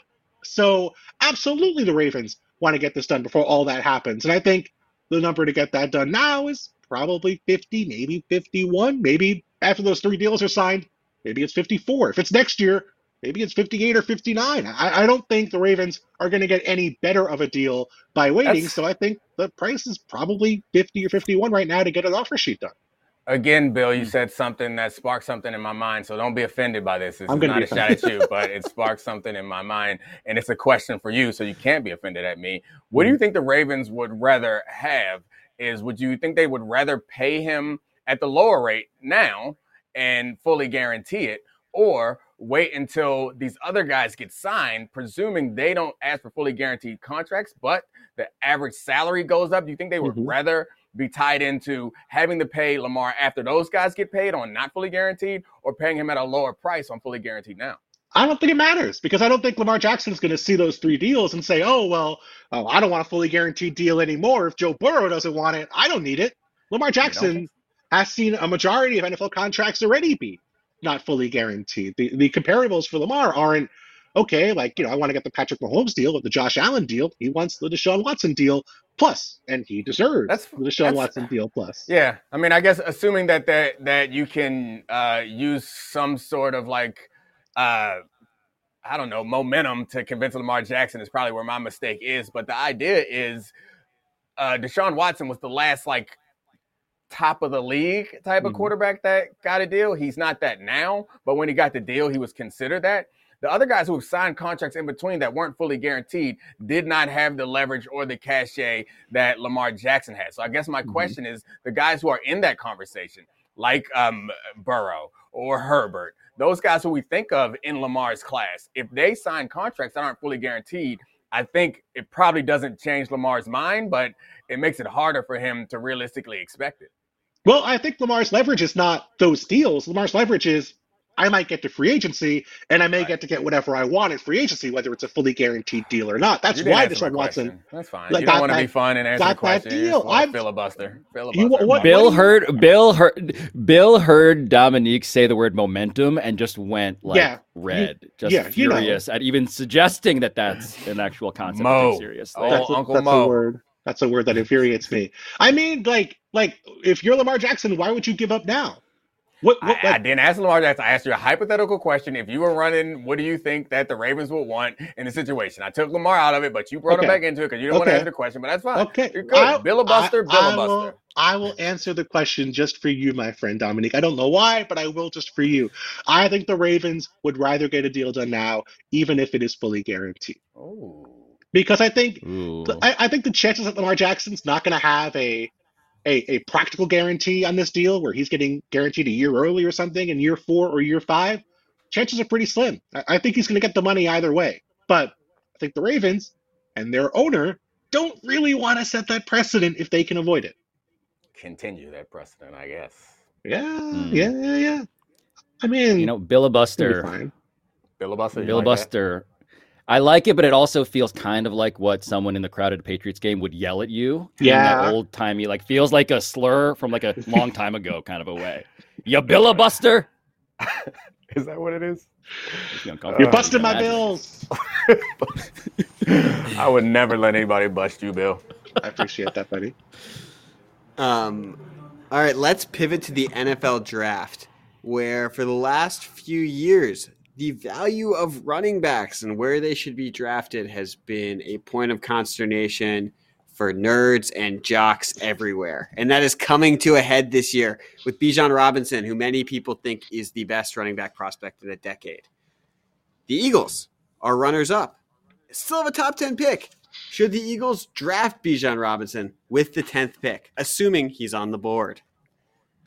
So, absolutely, the Ravens want to get this done before all that happens. And I think the number to get that done now is probably 50, maybe 51. Maybe after those three deals are signed, maybe it's 54. If it's next year, maybe it's 58 or 59. I, I don't think the Ravens are going to get any better of a deal by waiting. That's- So I think the price is probably 50 or 51 right now to get an offer sheet done. Again, Bill, Hmm. you said something that sparked something in my mind, so don't be offended by this. Gonna not a shot at you, but it sparked something in my mind, and it's a question for you, so you can't be offended at me. What do Hmm. you think the Ravens would rather have? Is would you think they would rather pay him at the lower rate now and fully guarantee it, or wait until these other guys get signed, presuming they don't ask for fully guaranteed contracts, but the average salary goes up? Do you think they would Mhm. rather be tied into having to pay Lamar after those guys get paid on not fully guaranteed or paying him at a lower price on fully guaranteed now? I don't think it matters because I don't think Lamar Jackson is going to see those three deals and say, "Oh well, oh, I don't want a fully guaranteed deal anymore." If Joe Burrow doesn't want it, I don't need it. Lamar Jackson has seen a majority of NFL contracts already be not fully guaranteed. The the comparables for Lamar aren't okay. Like you know, I want to get the Patrick Mahomes deal or the Josh Allen deal. He wants the Deshaun Watson deal plus, and he deserves That's- the Deshaun that's- Watson deal plus. Yeah, I mean, I guess assuming that that that you can uh, use some sort of like, uh, I don't know, momentum to convince Lamar Jackson is probably where my mistake is. But the idea is, uh, Deshaun Watson was the last like top of the league type of Mhm. quarterback that got a deal. He's not that now, but when he got the deal, he was considered that. The other guys who have signed contracts in between that weren't fully guaranteed did not have the leverage or the cachet that Lamar Jackson had. So I guess my Mhm. question is the guys who are in that conversation, like um, Burrow or Herbert, those guys who we think of in Lamar's class, if they sign contracts that aren't fully guaranteed, I think it probably doesn't change Lamar's mind, but it makes it harder for him to realistically expect it. Well, I think Lamar's leverage is not those deals. Lamar's leverage is I might get to free agency, and I may Right. get to get whatever I want in free agency, whether it's a fully guaranteed deal or not. That's why answer Deshaun my Watson. That's fine. Like, you don't want to be that- fun and answer got the that question. You deal. I'm- filibuster. Filibuster. You- what- Come Bill do you- heard Bill heard Bill heard Domonique say the word momentum and just went like Yeah, red, just yeah, you know. furious at even suggesting that that's an actual concept Mo. seriously. Oh, that's a, Uncle that's Mo. That's a word that infuriates me. I mean, like, like if you're Lamar Jackson, why would you give up now? What? what I, I didn't ask Lamar Jackson. I asked you a hypothetical question. If you were running, what do you think that the Ravens would want in the situation? I took Lamar out of it, but you brought him back into it because you don't want to answer the question. But that's fine. okay, You're good. I- Billabuster, I- Billabuster. will, I will answer the question just for you, my friend Domonique. I don't know why, but I will just for you. I think the Ravens would rather get a deal done now, even if it is fully guaranteed, Ooh. Because I think Ooh. I, I think the chances that Lamar Jackson's not going to have a, a a practical guarantee on this deal, where he's getting guaranteed a year early or something in year four or year five, chances are pretty slim. I, I think he's going to get the money either way. But I think the Ravens and their owner don't really want to set that precedent if they can avoid it. Continue that precedent, I guess. Yeah, Hmm. yeah, yeah, yeah. I mean, you know, it'll be Billabuster, Billabuster. fine. you like? Billabuster. I like it, but it also feels kind of like what someone in the crowded Patriots game would yell at you. Yeah. That old timey, like feels like a slur from like a long time ago, kind of a way. You Billabuster. Is that what it is? Makes. You're Uh, busting my Imagine. bills. I would never let anybody bust you, Bill. I appreciate that, buddy. Um, all right, let's pivot to the NFL draft, where for the last few years, the value of running backs and where they should be drafted has been a point of consternation for nerds and jocks everywhere. And that is coming to a head this year with Bijan Robinson, who many people think is the best running back prospect in a decade. The Eagles are runners up, still have a top 10 pick. Should the Eagles draft Bijan Robinson with the 10th pick, assuming he's on the board?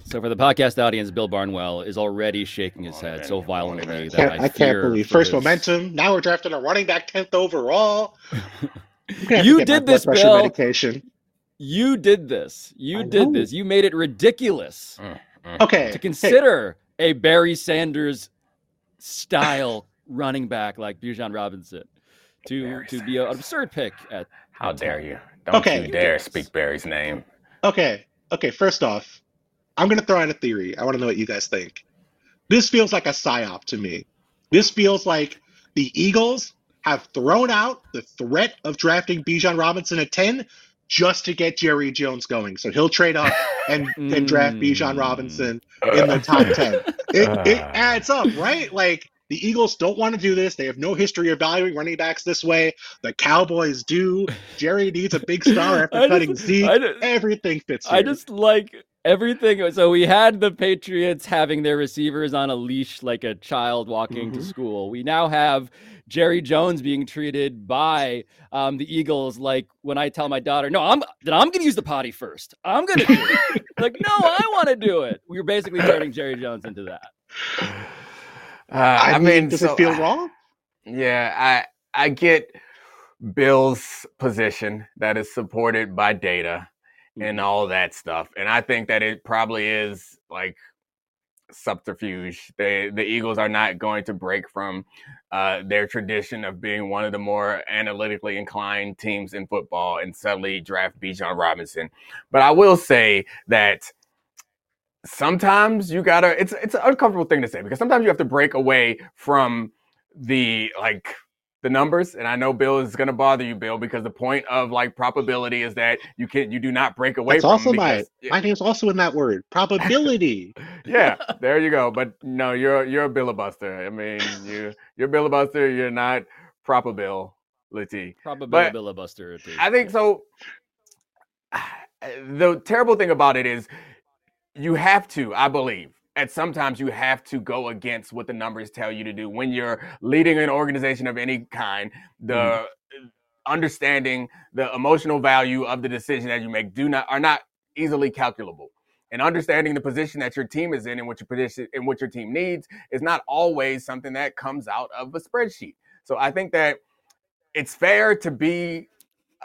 So for the podcast audience, Bill Barnwell is already shaking his head man. so violently man. that Can't- I, I, can't fear believe first his- momentum. Now we're drafting a running back tenth overall. I'm gonna have You to get my did this, Bill. medication. You did this. You I did know. this. You made it ridiculous mm, mm, mm. Okay, to consider a Barry Sanders style running back like Bijan Robinson to Barry to be an absurd pick at How dare you? Don't Okay. you dare speak Barry's name. okay, okay. First off, I'm gonna throw out a theory. I want to know what you guys think. This feels like a psyop to me. This feels like the Eagles have thrown out the threat of drafting Bijan Robinson at ten just to get Jerry Jones going. So he'll trade up and, and draft Bijan Mm. Robinson in the top 10. It, it adds up, right? Like the Eagles don't want to do this. They have no history of valuing running backs this way. The Cowboys do. Jerry needs a big star after I cutting just- Zeke. I just- Everything fits. I just like everything. So we had the Patriots having their receivers on a leash like a child walking to Mhm. school. We now have Jerry Jones being treated by um, the Eagles like when I tell my daughter, "No, I'm then I'm going to use the potty first. I'm going to do it." like, "No, I want to do it." We are basically turning Jerry Jones into that. Uh, I, I, mean, does so- it feel wrong? Yeah, I I get Bill's position that is supported by data and all that stuff, and I think that it probably is like subterfuge. They the Eagles are not going to break from uh, their tradition of being one of the more analytically inclined teams in football and suddenly draft Bijan Robinson. But I will say that sometimes you gotta it's it's an uncomfortable thing to say because sometimes you have to break away from the like the numbers and i know bill is going to bother you bill because the point of like probability is that you can you do not break away That's from also them my because- my name's also in that word probability. yeah there you go but no you're you're a billabuster i mean you you're billabuster you're not probability Probably But Billabuster. I think so. The terrible thing about it is you have to, I believe, at sometimes you have to go against what the numbers tell you to do when you're leading an organization of any kind. The hmm. understanding the emotional value of the decision that you make do not are not easily calculable. And understanding the position that your team is in and what your position and what your team needs is not always something that comes out of a spreadsheet. So I think that it's fair to be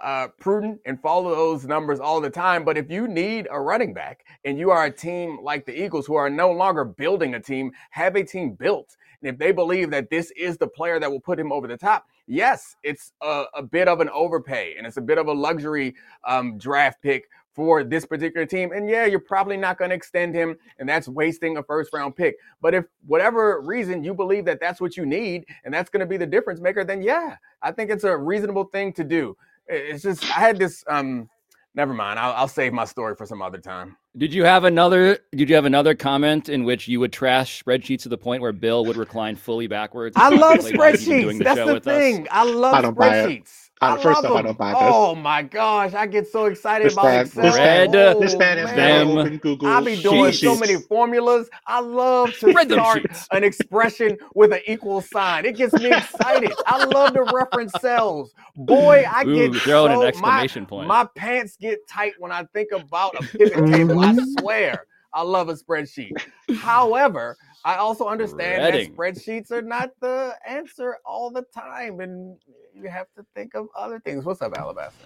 uh, prudent and follow those numbers all the time. But if you need a running back and you are a team like the Eagles who are no longer building a team, have a team built. And if they believe that this is the player that will put him over the top, yes, it's a, a bit of an overpay and it's a bit of a luxury um, draft pick for this particular team. And yeah, you're probably not going to extend him, and that's wasting a first round pick. But if whatever reason you believe that that's what you need and that's going to be the difference maker, then yeah, I think it's a reasonable thing to do. It's just I had this. um Never mind. I'll, I'll save my story for some other time. Did you have another? Did you have another comment in which you would trash spreadsheets to the point where Bill would recline fully backwards? I love spreadsheets. That's the thing. Us? I love I spreadsheets. I, first off, them. I don't buy this. Oh my gosh, I get so excited this about bad, Excel. This Red, man, this man has never opened Google. I be doing so many formulas. I love to start an expression with an equal sign. It gets me excited. I love to reference cells. Boy, I Ooh, get throw so, an exclamation my, point. My pants get tight when I think about a pivot table. I mm-hmm. swear. I love a spreadsheet. However, I also understand Reading. that spreadsheets are not the answer all the time, and you have to think of other things. What's up, Alabaster?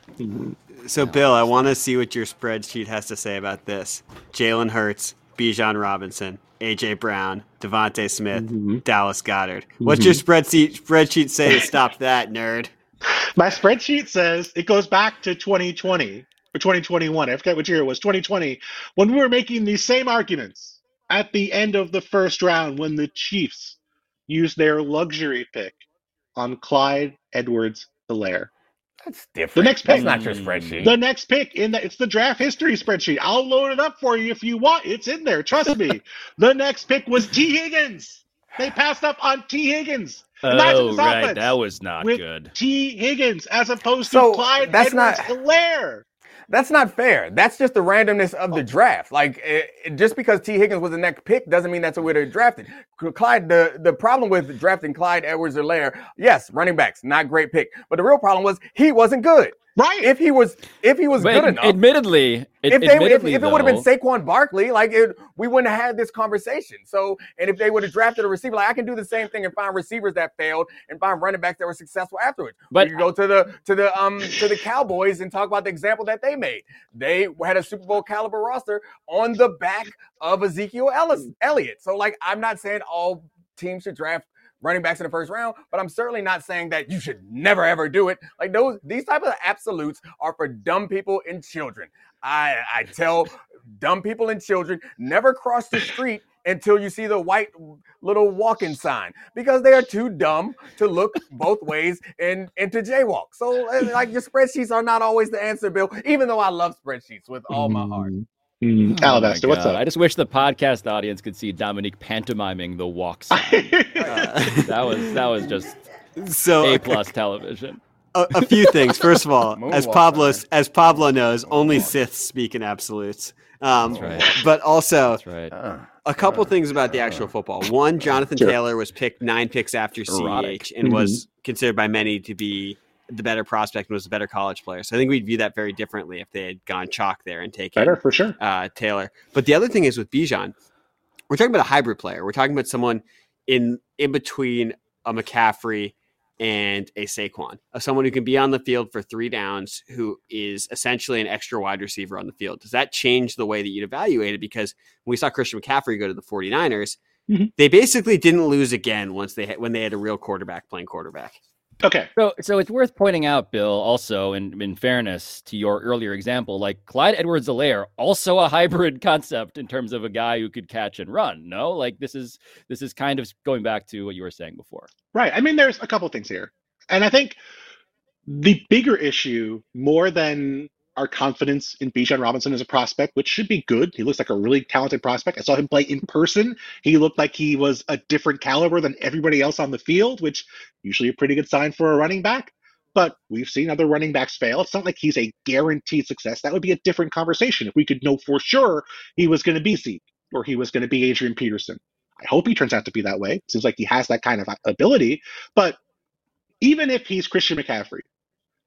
So, Bill, I want to see what your spreadsheet has to say about this. Jalen Hurts, Bijan Robinson, AJ Brown, DeVonta Smith, Mhm. Dallas Goedert. What's your spreadsheet spreadsheet say to stop that, nerd? My spreadsheet says it goes back to 2020 or 2021. I forget which year it was. 2020 when we were making these same arguments at the end of the first round when the Chiefs used their luxury pick on Clyde Edwards Hilaire. That's different. The next That's pick. not your spreadsheet. The next pick in that it's the draft history spreadsheet. I'll load it up for you if you want. It's in there. Trust me. the next pick was Tee Higgins. They passed up on Tee Higgins. Imagine oh, right. That was not with good. Tee Higgins as opposed So, to Clyde that's Edwards not- Hilaire. That's not fair. That's just the randomness of the oh. draft. Like it, it- just because Tee Higgins was the next pick doesn't mean that's where they drafted. Clyde, the, the problem with drafting Clyde Edwards Hilaire, yes, running backs, not great pick. But the real problem was he wasn't good. Right. If he was if he was But good ad- enough. admittedly, ad- if they if, admittedly, if it would have been though- Saquon Barkley, like it, we wouldn't have had this conversation. So, and if they would have drafted a receiver, like I can do the same thing and find receivers that failed and find running backs that were successful afterwards. But- you go to the to the um to the Cowboys and talk about the example that they made. They had a Super Bowl caliber roster on the back of Ezekiel Ellis, Elliott. So, like, I'm not saying all teams should draft running backs in the first round, but I'm certainly not saying that you should never ever do it. Like those these type of absolutes are for dumb people and children. I I tell dumb people and children never cross the street until you see the white little walking sign because they are too dumb to look both ways and and to jaywalk. So like your spreadsheets are not always the answer, Bill. Even though I love spreadsheets with all my heart. Mm-hmm. Mm. Oh Alabaster, what's up? I just wish the podcast audience could see Domonique pantomiming the walks. Uh, that was that was just So, a plus television. a, a few things. First of all, as Pablo man. as Pablo knows, only Siths speak in absolutes. Um, That's right. But also, That's right. Uh, a couple things about the actual football. One, Jonathan Sure. Taylor was picked nine picks after Erotic. CH and was considered by many to be the better prospect and was a better college player. So I think we'd view that very differently if they had gone chalk there and taken Better for sure. uh, Taylor. But the other thing is with Bijan, we're talking about a hybrid player. We're talking about someone in in between a McCaffrey and a Saquon, of someone who can be on the field for three downs, who is essentially an extra wide receiver on the field. Does that change the way that you'd evaluate it? Because when we saw Christian McCaffrey go to the 49ers, Mhm. they basically didn't lose again once they had, when they had a real quarterback playing quarterback. Okay. So, so it's worth pointing out, Bill, also in, in fairness to your earlier example, like Clyde Edwards Hilaire also a hybrid concept in terms of a guy who could catch and run. No, like this is this is kind of going back to what you were saying before. Right. I mean, there's a couple things here. And I think the bigger issue, more than our confidence in Bijan Robinson as a prospect, which should be good. He looks like a really talented prospect. I saw him play in person. He looked like he was a different caliber than everybody else on the field, which usually a pretty good sign for a running back. But we've seen other running backs fail. It's not like he's a guaranteed success. That would be a different conversation if we could know for sure he was going to be Zeke or he was going to be Adrian Peterson. I hope he turns out to be that way. Seems like he has that kind of ability. But even if he's Christian McCaffrey,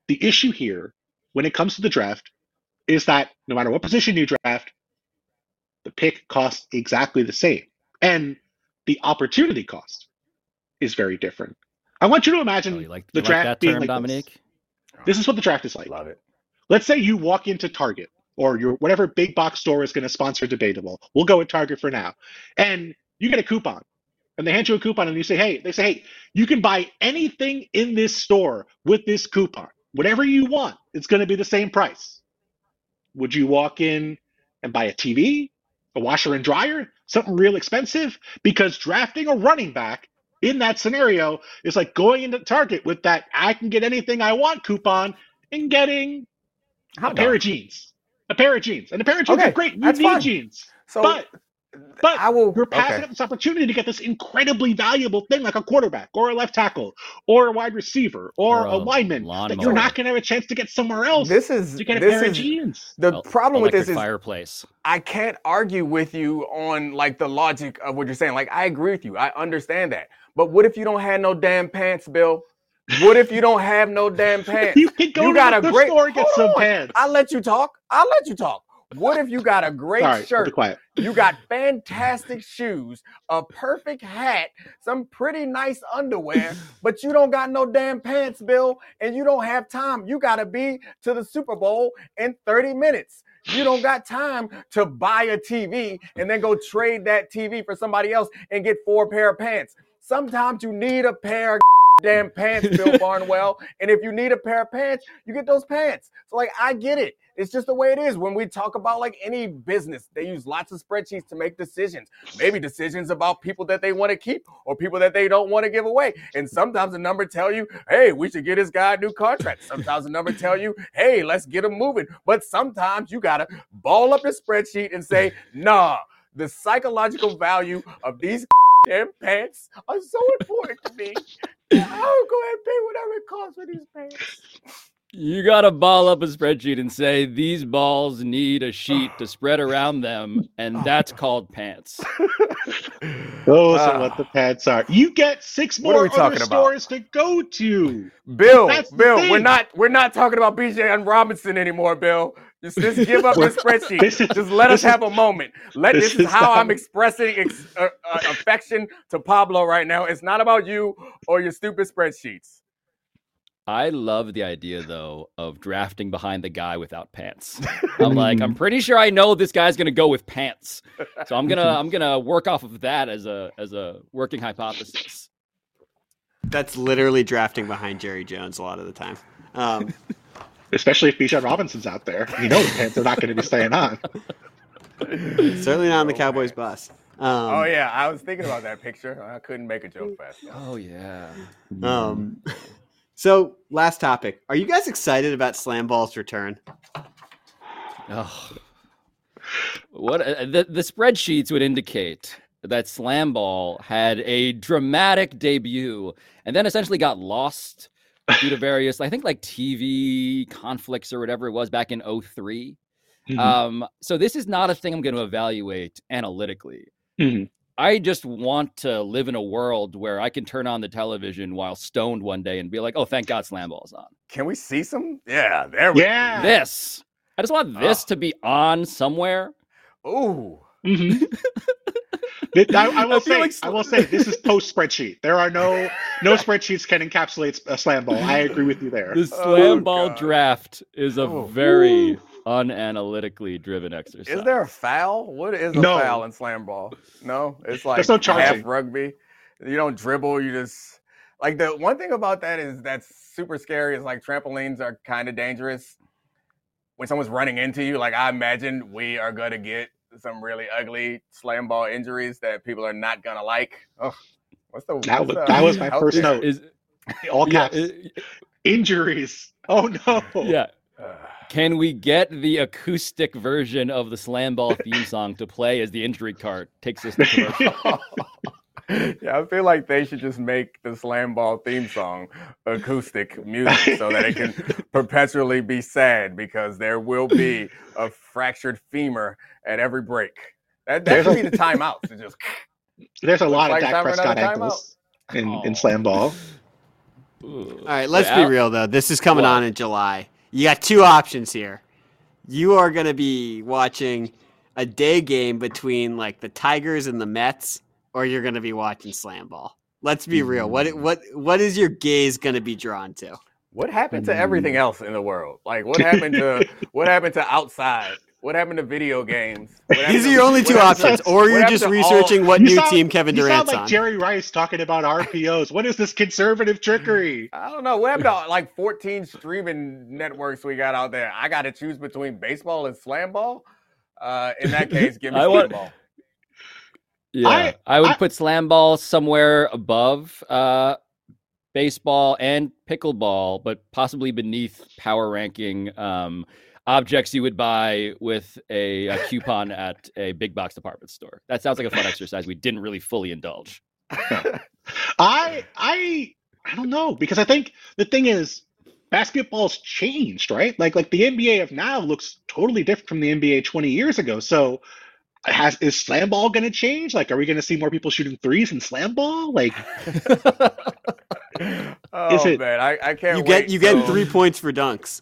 the issue here when it comes to the draft is that no matter what position you draft, the pick costs exactly the same. And the opportunity cost is very different. I want you to imagine Oh, you like, the you like draft that being term, like this. Domonique? This is what the draft is like. Love it. Let's say you walk into Target or your whatever big box store is going to sponsor debatable. We'll go with Target for now. And you get a coupon. And they hand you a coupon and you say, hey, they say, hey, you can buy anything in this store with this coupon. Whatever you want, it's going to be the same price. Would you walk in and buy a TV, a washer and dryer, something real expensive? Because drafting a running back in that scenario is like going into Target with that I can get anything I want coupon and getting a pair of jeans. A pair of jeans. And a pair of jeans Okay, are great. You need fine. jeans. So but but I will. you're passing okay. up this opportunity to get this incredibly valuable thing like a quarterback or a left tackle or a wide receiver or, Or a, a lineman that you're not going to have a chance to get somewhere else This is to get a this pair of jeans. the El- problem with this electric is fireplace. I can't argue with you on like the logic of what you're saying. Like I agree with you. I understand that. But what if you don't have no damn pants, Bill? What if you don't have no damn pants? You can go You to got the a great- store and get hold some on. pants. I'll let you talk. I'll let you talk. What if you got a great Sorry, I'll be shirt? quiet. You got fantastic shoes, a perfect hat, some pretty nice underwear, but you don't got no damn pants, Bill, and you don't have time. You got to be to the Super Bowl in 30 minutes. You don't got time to buy a TV and then go trade that TV for somebody else and get four pair of pants. Sometimes you need a pair of damn pants, Bill Barnwell. And if you need a pair of pants, you get those pants. So, like, I get it. It's just the way it is. When we talk about like any business, they use lots of spreadsheets to make decisions. Maybe decisions about people that they want to keep or people that they don't want to give away. And sometimes the number tell you, hey, we should get this guy a new contract. Sometimes the number tell you, hey, let's get him moving. But sometimes you gotta ball up the spreadsheet and say, nah, the psychological value of these damn pants are so important to me. I'll go ahead and pay whatever it costs for these pants. You gotta ball up a spreadsheet and say these balls need a sheet to spread around them, and that's called pants. Those Ah. are what the pants are. You get six What are more we other talking about? stores to go to. Bill, That's the Bill, we're not we're not talking about Bijan Robinson anymore, Bill. Just, just give up the spreadsheet. Is- just let us is- have a moment. Let this this, is is how I'm expressing ex, uh, uh, affection to Pablo right now. It's not about you or your stupid spreadsheets. I love the idea though of drafting behind the guy without pants. I'm like, I'm pretty sure I know this guy's gonna go with pants. So I'm gonna I'm gonna work off of that as a as a working hypothesis. That's literally drafting behind Jerry Jones a lot of the time. Um, Especially if Bijan Robinson's out there. You know the pants are not going to be staying on. certainly not on the Cowboys bus. Um, oh yeah, I was thinking about that picture. I couldn't make a joke fast enough. Oh yeah. Um, so, last topic. Are you guys excited about Slam Ball's return? Oh. What uh, the the spreadsheets would indicate that Slam Ball had a dramatic debut and then essentially got lost due to various I think like TV conflicts or whatever it was back in 3 Mhm. Um so this is not a thing I'm going to evaluate analytically. Mhm. I just want to live in a world where I can turn on the television while stoned one day and be like, "Oh, thank God Slam Ball's on." Can we see some? Yeah, there we Yeah. This I just want this Oh. to be on somewhere. Ooh. Mhm. I, I will I say, like I will say, this is post spreadsheet. There are no no spreadsheets can encapsulate a slam ball. I agree with you there. The Oh, slam ball God. draft is a Oh. very unanalytically driven exercise. Is there a foul? What is a No. foul in slam ball? No, it's like There's no half charging. rugby. You don't dribble. You just like the one thing about that is that's super scary. Is like trampolines are kind of dangerous when someone's running into you. Like I imagine we are gonna get some really ugly slam ball injuries that people are not gonna like. Oh, what's the That what's was- the- that was my how- first is- note. Is All yeah, caps. Injuries. Oh no. yeah. uh, Can we get the acoustic version of the slam ball theme song to play as the injury card takes us to commercial? yeah, I feel like they should just make the slam ball theme song acoustic music so that it can perpetually be sad because there will be a fractured femur at every break. That that should be the timeout. To just There's a lot like of time Dak Prescott ankles in, Oh. in slam ball. Ooh. All right, let's Wait, be real though. This is coming What? on in July. You got two options here. You are going to be watching a day game between like the Tigers and the Mets, or you're going to be watching Slam Ball. Let's be real. What hmm. what what is your gaze going to be drawn to? What happened to everything hmm. else in the world? Like what happened to what happened to outside? What happened to video games? These are your only two happened to- options, or you're just to all- researching what You new sound- team Kevin you sound like on. Jerry Rice talking about RPOs. What is this conservative trickery? I don't know. What happened to like 14 streaming networks we got out there? I got to choose between baseball and slam ball. Uh, in that case, give me I slam want- ball. Yeah, I, I- would I- put slam ball somewhere above uh, baseball and pickleball, but possibly beneath power ranking um, objects you would buy with a, a coupon at a big box department store. That sounds like a fun exercise. We didn't really fully indulge. I I I don't know because I think the thing is basketball's changed, right? Like like the NBA of now looks totally different from the NBA 20 years ago. So has is slam ball going to change? Like are we going to see more people shooting threes in slam ball? Like oh Is it- man, I, I can't. You get wait you get till three points for dunks.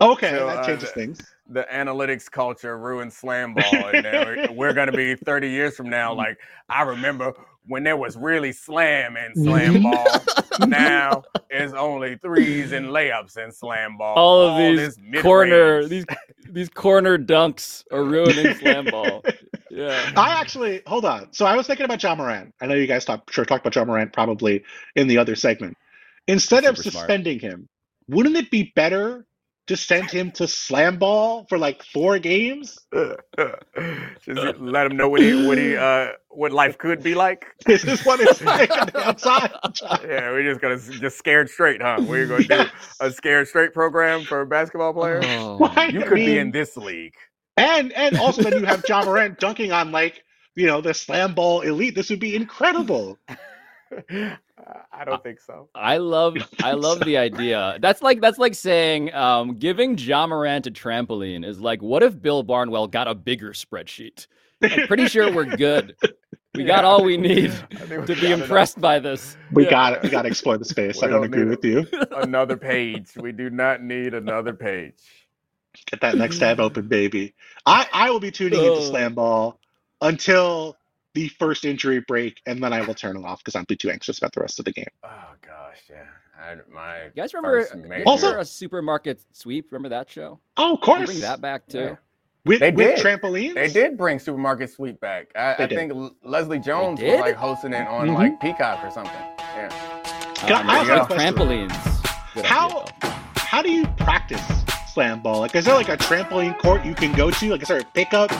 okay, So, that uh, changes the- things. The analytics culture ruined slam ball, and then we're, we're going to be 30 years from now. Like I remember when there was really slam and slam ball. now it's only threes and layups and slam ball. All of these corner these these corner dunks are ruining slam ball. Yeah. I actually hold on. So I was thinking about Ja Morant. I know you guys talk, sure talked about Ja Morant probably in the other segment. Instead of Super smart. suspending him, wouldn't it be better to send him to slam ball for like four games? Just let him know what he what he uh what life could be like. This is what it's like on the outside. Yeah, we're just gonna just scared straight, huh? We're gonna do a scared straight program for basketball players. Oh. You I could be in this league. And and also then you have Ja Morant dunking on like you know the slam ball elite. This would be incredible. I don't think so. I love I love the idea. That's like that's like saying um, giving Ja Morant a trampoline is like what if Bill Barnwell got a bigger spreadsheet? I'm pretty sure we're good. We got all we need we to be got enough. impressed by this. We Yeah. got it. We got to explore the space. I don't don't agree with you. Another page. We do not need another page. Get that next tab open, baby. I, I will be tuning into Oh. slam ball until the first injury break, and then I will turn it off because I'm too anxious about the rest of the game. Oh gosh, yeah. I, my You guys remember, first major- Also- a supermarket sweep? Remember that show? Oh, of They course. Bring that back too. Yeah. With, They with did. trampolines? They did bring Supermarket Sweep back. I, I think Leslie Jones was like hosting it on Mhm. like Peacock or something. Yeah. Can I- Um, I also yeah. have a question. trampolines. Good How idea. how do you practice slam ball? Like, is there like a trampoline court you can go to? Like, is there a pickup